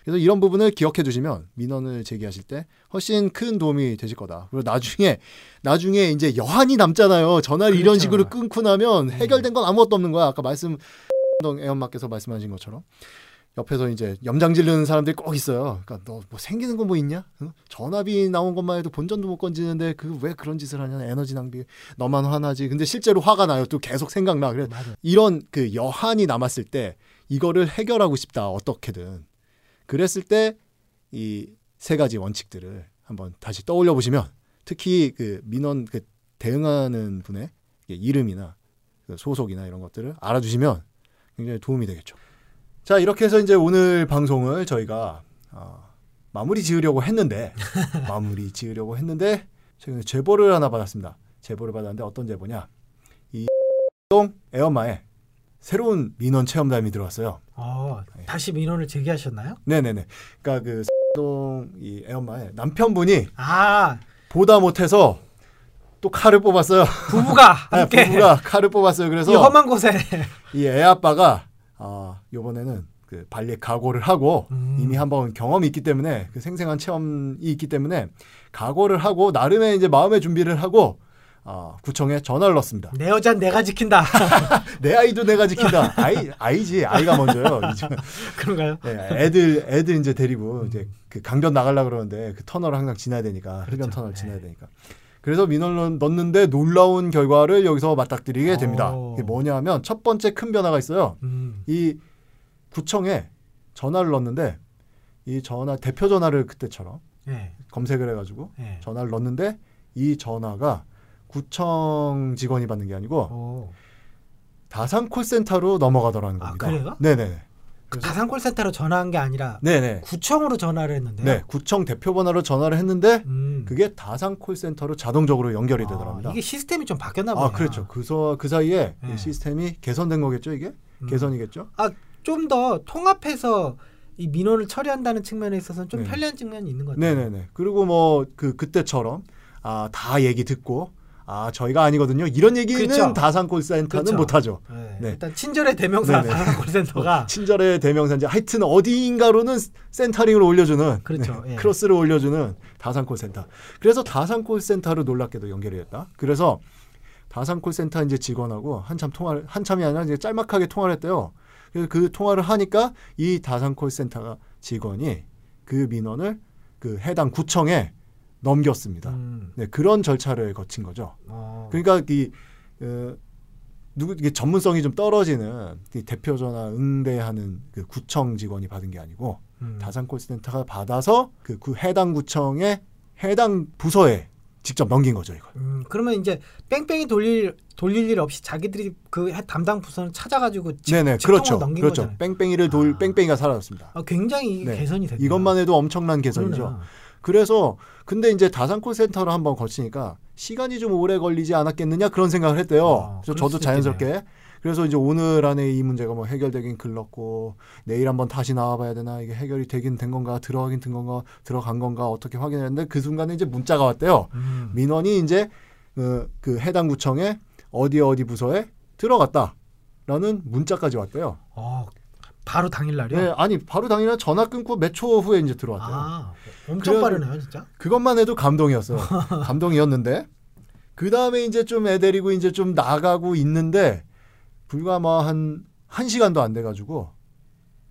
그래서 이런 부분을 기억해 두시면 민원을 제기하실 때 훨씬 큰 도움이 되실 거다. 그리고 나중에 나중에 이제 여한이 남잖아요. 전화를 이런 그렇죠. 식으로 끊고 나면 음. 해결된 건 아무것도 없는 거야. 아까 말씀 애엄마께서 말씀하신 것처럼 옆에서 이제 염장 지르는 사람들이 꼭 있어요. 그러니까 너 뭐 생기는 거 뭐 있냐? 응? 전화비 나온 것만 해도 본전도 못 건지는데 그 왜 그런 짓을 하냐? 에너지 낭비. 너만 화나지. 근데 실제로 화가 나요. 또 계속 생각나. 그래. 이런 그 여한이 남았을 때 이거를 해결하고 싶다 어떻게든 그랬을 때 이 세 가지 원칙들을 한번 다시 떠올려 보시면 특히 그 민원 그 대응하는 분의 이름이나 그 소속이나 이런 것들을 알아두시면 굉장히 도움이 되겠죠. 자 이렇게 해서 이제 오늘 방송을 저희가 어, 마무리 지으려고 했는데 마무리 지으려고 했는데 최근에 제보를 하나 받았습니다. 제보를 받았는데 어떤 제보냐? 동 에어마에 새로운 민원 체험담이 들어왔어요. 어, 네. 다시 민원을 제기하셨나요? 네네네. 그러니까 그 동이 에어마에 남편분이 아 보다 못해서 또 칼을 뽑았어요. 부부가 네, 함께 부부가 칼을 뽑았어요. 그래서 이 험한 곳에 이 애 아빠가 아 요번에는 그 발리 각오를 하고 음. 이미 한 번 경험이 있기 때문에 그 생생한 체험이 있기 때문에 각오를 하고 나름의 이제 마음의 준비를 하고 아, 구청에 전화를 넣었습니다. 내 여잔 내가 지킨다 내 아이도 내가 지킨다. 아이 아이지 아이가 먼저요. 그런가요? 네, 애들 애들 이제 데리고 이제 그 강변 나가려 그러는데 그 터널을 항상 지나야 되니까 흡연 그렇죠. 터널 네. 지나야 되니까. 그래서 민원을 넣었는데 놀라운 결과를 여기서 맞닥뜨리게 됩니다. 오. 이게 뭐냐면 첫 번째 큰 변화가 있어요. 음. 이 구청에 전화를 넣었는데 이 전화 대표 전화를 그때처럼 네. 검색을 해가지고 네. 전화를 넣었는데 이 전화가 구청 직원이 받는 게 아니고 오. 다산 콜센터로 넘어가더라는 아, 겁니다. 그래요? 네네. 그 다산콜센터로 전화한 게 아니라 네네. 구청으로 전화를 했는데요. 네, 구청 대표 번호로 전화를 했는데 음. 그게 다산 콜센터로 자동적으로 연결이 아, 되더랍니다. 이게 시스템이 좀 바뀌었나 보네요. 아, 그렇죠. 그 서 그 사이에 네. 이 시스템이 개선된 거겠죠, 이게? 음. 개선이겠죠? 좀더 통합해서 이 민원을 처리한다는 측면에 있어서는 좀 네. 편리한 측면이 있는 것 같아요. 네 네 네. 그리고 뭐 그 그때처럼 아, 다 얘기 듣고 아, 저희가 아니거든요. 이런 얘기는 그렇죠. 다산 콜센터는 그렇죠. 못 하죠. 네. 네. 일단 친절의 대명사 네네. 다산 콜센터가 친절의 대명사인지 하여튼 어디인가로는 센터링을 올려주는 그렇죠. 네, 예. 크로스를 올려주는 다산 콜센터. 그래서 다산 콜센터로 놀랍게도 연결이 됐다. 그래서 다산 콜센터 이제 직원하고 한참 통화를 한참이 아니라 이제 짤막하게 통화를 했대요. 그래서 그 통화를 하니까 이 다산 콜센터 직원이 그 민원을 그 해당 구청에 넘겼습니다. 음. 네, 그런 절차를 거친 거죠. 어. 그러니까 이 어, 누구 이게 전문성이 좀 떨어지는 이 대표 전화 응대하는 그 구청 직원이 받은 게 아니고 음. 다산 콜센터가 받아서 그, 그 해당 구청의 해당 부서에 직접 넘긴 거죠 이걸. 음, 그러면 이제 뺑뺑이 돌릴 돌릴 일 없이 자기들이 그 해- 담당 부서는 찾아가지고 직, 네네 직통으로 그렇죠 넘긴 그렇죠 거잖아요. 뺑뺑이를 돌 아. 뺑뺑이가 사라졌습니다. 아, 굉장히 네. 개선이 됐네요. 이것만 해도 엄청난 개선이죠. 그러네요. 그래서 근데 이제 다산 콜센터를 한번 거치니까 시간이 좀 오래 걸리지 않았겠느냐 그런 생각을 했대요. 아, 그래서 저도 자연스럽게 그래서 이제 오늘 안에 이 문제가 뭐 해결되긴 글렀고 내일 한번 다시 나와봐야 되나 이게 해결이 되긴 된 건가 들어가긴 된 건가 들어간 건가 어떻게 확인했는데 그 순간에 이제 문자가 왔대요. 음. 민원이 이제 그, 그 해당 구청에 어디 어디 부서에 들어갔다라는 문자까지 왔대요. 어, 바로 당일날이요? 네, 아니 바로 당일날 전화 끊고 몇 초 후에 이제 들어왔대요. 아, 엄청 빠르네요, 진짜. 그것만 해도 감동이었어요. 감동이었는데 그 다음에 이제 좀 애 데리고 이제 좀 나가고 있는데 불과 뭐한한 시간도 안 돼가지고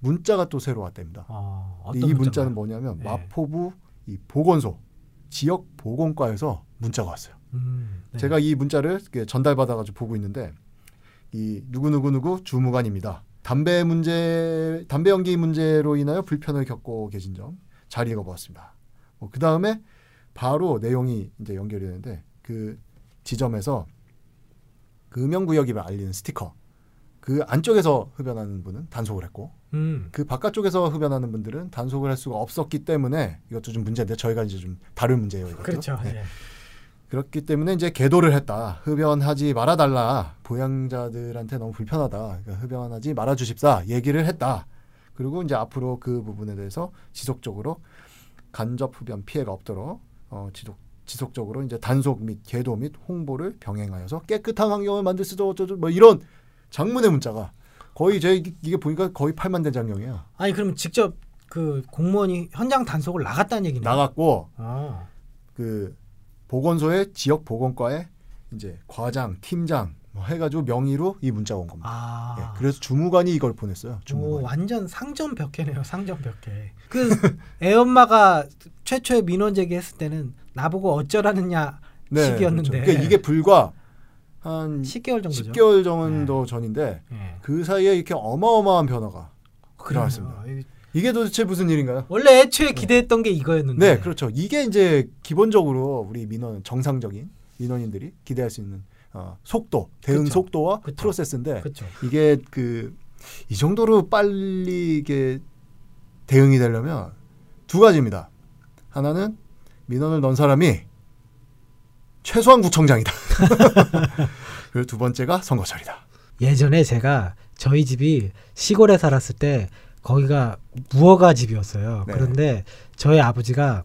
문자가 또 새로 왔답니다. 어, 어떤 이? 문자는 뭐냐면 네. 마포구 이 보건소 지역 보건과에서 문자가 왔어요. 음, 네. 제가 이 문자를 전달받아가지고 보고 있는데 이 누구 누구 누구 주무관입니다. 담배 문제 담배 연기 문제로 인하여 불편을 겪고 계신 점 잘 읽어보았습니다. 뭐 그 다음에 바로 내용이 이제 연결이 되는데 그 지점에서 그 음영구역임을 알리는 스티커 그 안쪽에서 흡연하는 분은 단속을 했고 음, 그 바깥쪽에서 흡연하는 분들은 단속을 할 수가 없었기 때문에 이것도 좀 문제인데 저희가 이제 좀 다른 문제예요. 이것도. 그렇죠. 네. 예. 그렇기 때문에 이제 계도를 했다. 흡연하지 말아달라. 보양자들한테 너무 불편하다. 그러니까 흡연하지 말아주십사. 얘기를 했다. 그리고 이제 앞으로 그 부분에 대해서 지속적으로 간접 흡연 피해가 없도록 어, 지속 지속적으로 이제 단속 및 계도 및 홍보를 병행하여서 깨끗한 환경을 만들 수도 어쩌고 뭐 이런 장문의 문자가 거의 제 이게 보니까 거의 8만 대장경이에요. 아니 그럼 직접 그 공무원이 현장 단속을 나갔다는 얘기네요. 나갔고 어. 그 보건소의 지역 보건과에 이제 과장, 팀장 뭐 해가지고 명의로 이 문자가 온 겁니다. 아. 예, 그래서 주무관이 이걸 보냈어요. 오, 주무관. 완전 상점 벽해네요. 상점 벽해. 그 애엄마가 최초에 민원 제기했을 때는 나보고 어쩌라느냐 시기였는데. 그렇죠. 그러니까 이게 불과 한 10개월 정도죠. 10개월 정도 전인데 예. 그 사이에 이렇게 어마어마한 변화가 그러네요. 일어났습니다. 이- 이게 도대체 무슨 일인가요? 원래 애초에 기대했던 게 이거였는데. 네, 그렇죠. 이게 이제 기본적으로 우리 민원 정상적인 민원인들이 기대할 수 있는 어, 속도, 대응 그쵸. 속도와 그쵸. 프로세스인데 그렇죠. 이게 그 이 정도로 빨리 이게 대응이 되려면 두 가지입니다. 하나는 민원을 넣은 사람이 최소한 구청장이다. 그리고 두 번째가 선거철이다. 예전에 제가 저희 집이 시골에 살았을 때 거기가 무허가 집이었어요. 네. 그런데 저희 아버지가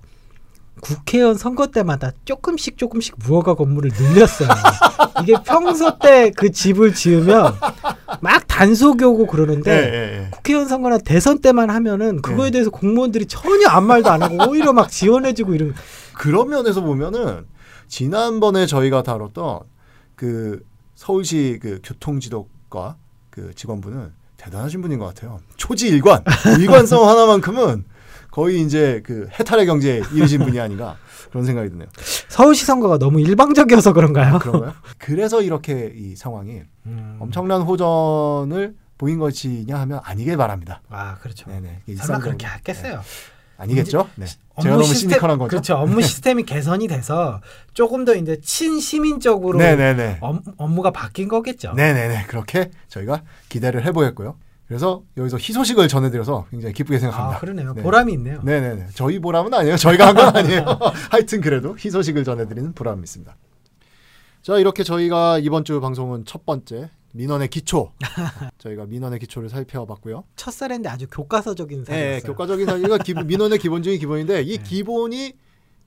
국회의원 선거 때마다 조금씩 조금씩 무허가 건물을 늘렸어요. 이게 평소 때 그 집을 지으면 막 단속이 오고 그러는데 예, 예. 국회의원 선거나 대선 때만 하면은 그거에 네. 대해서 공무원들이 전혀 아무 말도 안 하고 오히려 막 지원해주고 이런 그런 면에서 보면은 지난번에 저희가 다뤘던 그 서울시 그 교통지도과 그 직원분은 대단하신 분인 것 같아요. 초지 일관, 일관성 하나만큼은 거의 이제 그 해탈의 경제에 이르신 분이 아닌가 그런 생각이 드네요. 서울시 선거가 너무 일방적이어서 그런가요? 그런가요? 그래서 이렇게 이 상황이 음. 엄청난 호전을 보인 것이냐 하면 아니길 바랍니다. 아 그렇죠. 네네. 설마 그렇게 하겠어요? 네. 아니겠죠? 네. 제가 너무 시스템- 시니컬한 거죠? 그렇죠. 업무 시스템이 개선이 돼서 조금 더 이제 친시민적으로 네네네. 업, 업무가 바뀐 거겠죠. 네네네. 그렇게 저희가 기대를 해보였고요. 그래서 여기서 희소식을 전해드려서 굉장히 기쁘게 생각합니다. 아 그러네요. 네. 보람이 있네요. 네네네. 저희 보람은 아니에요. 저희가 한 건 아니에요. 하여튼 그래도 희소식을 전해드리는 보람이 있습니다. 자 이렇게 저희가 이번 주 방송은 첫 번째 민원의 기초 저희가 민원의 기초를 살펴봤고요. 첫살인데 아주 교과서적인 네, 사례였어요. 교과적인 사실과 민원의 기본 중의 기본인데 이 네. 기본이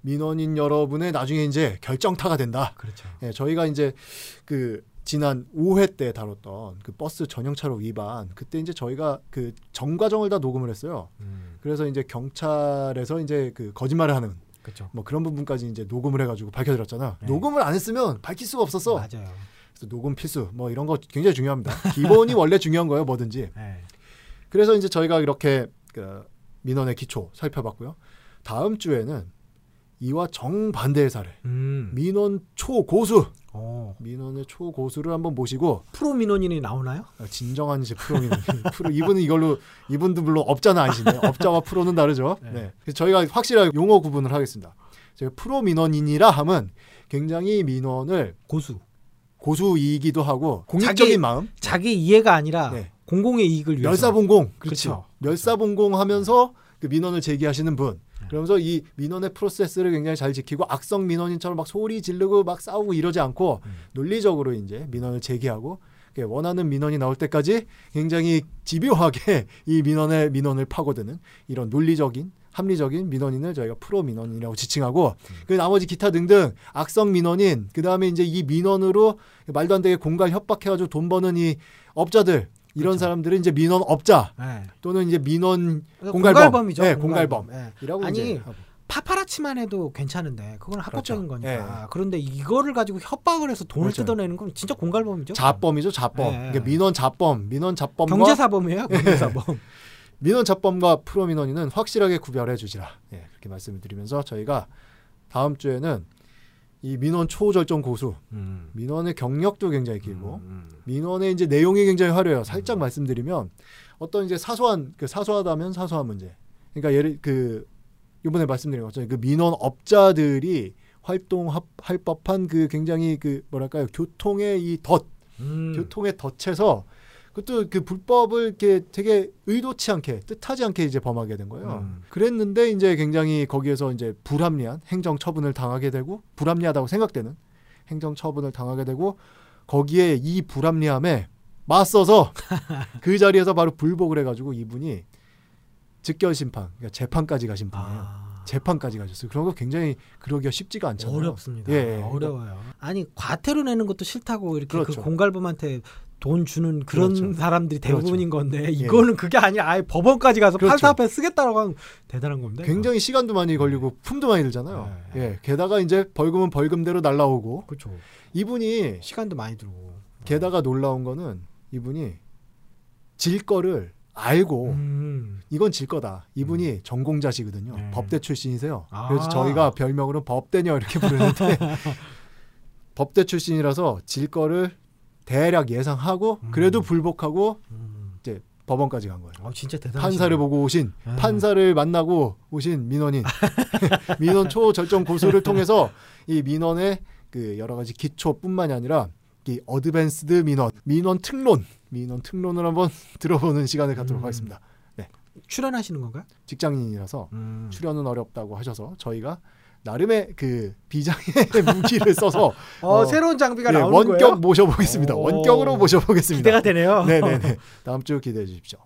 민원인 여러분의 나중에 이제 결정타가 된다. 그렇죠. 예, 저희가 이제 그 지난 5회 때 다뤘던 그 버스 전용차로 위반 그때 이제 저희가 그 전과정을 다 녹음을 했어요. 음, 그래서 이제 경찰에서 이제 그 거짓말을 하는 그렇죠. 뭐 그런 부분까지 이제 녹음을 해가지고 밝혀드렸잖아. 네. 녹음을 안 했으면 밝힐 수가 없었어. 맞아요. 그래서 녹음 필수 뭐 이런 거 굉장히 중요합니다. 기본이 원래 중요한 거예요, 뭐든지. 네. 그래서 이제 저희가 이렇게 그 민원의 기초 살펴봤고요. 다음 주에는 이와 정반대의 사례. 음. 민원 초고수 어. 민원의 초고수를 한번 모시고 프로 민원인이 나오나요? 아, 진정한 이제 프로민 프로 이분은 이걸로 이분도 물론 업자는 아니신데 업자와 프로는 다르죠. 네. 네. 그래서 저희가 확실하게 용어 구분을 하겠습니다. 제가 프로 민원인이라 함은 굉장히 민원을 고수. 고수이기도 하고 공익적인 자기- 마음, 자기 이해가 아니라 네. 공공의 이익을 위해서. 멸사봉공, 그렇죠. 그렇죠. 멸사봉공 하면서 그 민원을 제기하시는 분. 그러면서 이 민원의 프로세스를 굉장히 잘 지키고 악성 민원인처럼 막 소리 지르고 막 싸우고 이러지 않고 음. 논리적으로 이제 민원을 제기하고 그 원하는 민원이 나올 때까지 굉장히 집요하게 이 민원의 민원을 파고드는 이런 논리적인 합리적인 민원인을 저희가 프로 민원인이라고 지칭하고 그 나머지 기타 등등 악성 민원인 그 다음에 이제 이 민원으로 말도 안 되게 공갈 협박해 가지고 돈 버는 이 업자들 이런 그렇죠. 사람들은 이제 민원 업자 네. 또는 이제 민원 공갈범. 공갈범이죠. 네, 공갈범. 네. 이라고 아니. 파파라치만 해도 괜찮은데 그건 합법적인 그렇죠. 거니까. 그런데 이거를 가지고 협박을 해서 돈을 그렇죠. 뜯어내는 건 진짜 공갈범이죠. 자범이죠 자범. 네. 그러니까 민원 자범, 민원 자범과 경제사범이에요. 경제사범. 민원 자범과 프로 민원인은 확실하게 구별해 주시라. 예, 그렇게 말씀을 드리면서 저희가 다음 주에는 이 민원 초절정 고수, 음. 민원의 경력도 굉장히 길고 음. 민원의 이제 내용이 굉장히 화려해요. 살짝 음. 말씀드리면 어떤 이제 사소한 그 사소하다면 사소한 문제. 그러니까 예를 그 이번에 말씀드린 것처럼 그 민원 업자들이 활동할 법한 그 굉장히 그 뭐랄까요 교통의 이 덫, 음. 교통의 덫에서 그것도 그 불법을 이렇게 되게 의도치 않게 뜻하지 않게 이제 범하게 된 거예요. 음. 그랬는데 이제 굉장히 거기에서 이제 불합리한 행정 처분을 당하게 되고 불합리하다고 생각되는 행정 처분을 당하게 되고 거기에 이 불합리함에 맞서서 그 자리에서 바로 불복을 해가지고 이분이 즉결 심판, 그러니까 재판까지 가신 분이에요. 아. 재판까지 가셨어요. 그런 거 굉장히 그러기가 쉽지가 않잖아요. 어렵습니다. 예, 예. 어려워요. 아니 과태료 내는 것도 싫다고 이렇게 그 그렇죠. 공갈범한테 돈 주는 그런 그렇죠. 사람들이 대부분인 건데 예. 이거는 그게 아니라 아예 법원까지 가서 그렇죠. 판사 앞에 쓰겠다라고 하면 대단한 겁니다. 굉장히 시간도 많이 걸리고 품도 많이 들잖아요. 네. 예, 게다가 이제 벌금은 벌금대로 날라오고 그렇죠. 이분이 시간도 많이 들고. 게다가 놀라운 거는 이분이 질 거를 알고 음. 이건 질 거다. 이분이 전공자시거든요. 네. 법대 출신이세요. 아. 그래서 저희가 별명으로 법대녀 이렇게 부르는데 법대 출신이라서 질 거를 대략 예상하고 음. 그래도 불복하고 음. 법원까지 간 거예요. 어, 진짜 대단하시네. 판사를 보고 오신 아. 판사를 만나고 오신 민원인 민원 초절정 고수를 통해서 이 민원의 그 여러 가지 기초뿐만이 아니라 이 어드밴스드 민원 민원 특론 민원 특론을 한번 들어보는 시간을 갖도록 음. 하겠습니다. 출연하시는 건가요? 직장인이라서 음. 출연은 어렵다고 하셔서 저희가 나름의 그 비장의 무기를 써서 어, 어, 새로운 장비가 예, 나오는 원격 거예요? 모셔보겠습니다. 오. 원격으로 모셔보겠습니다. 기대가 되네요. 네네네. 다음 주 기대해 주십시오.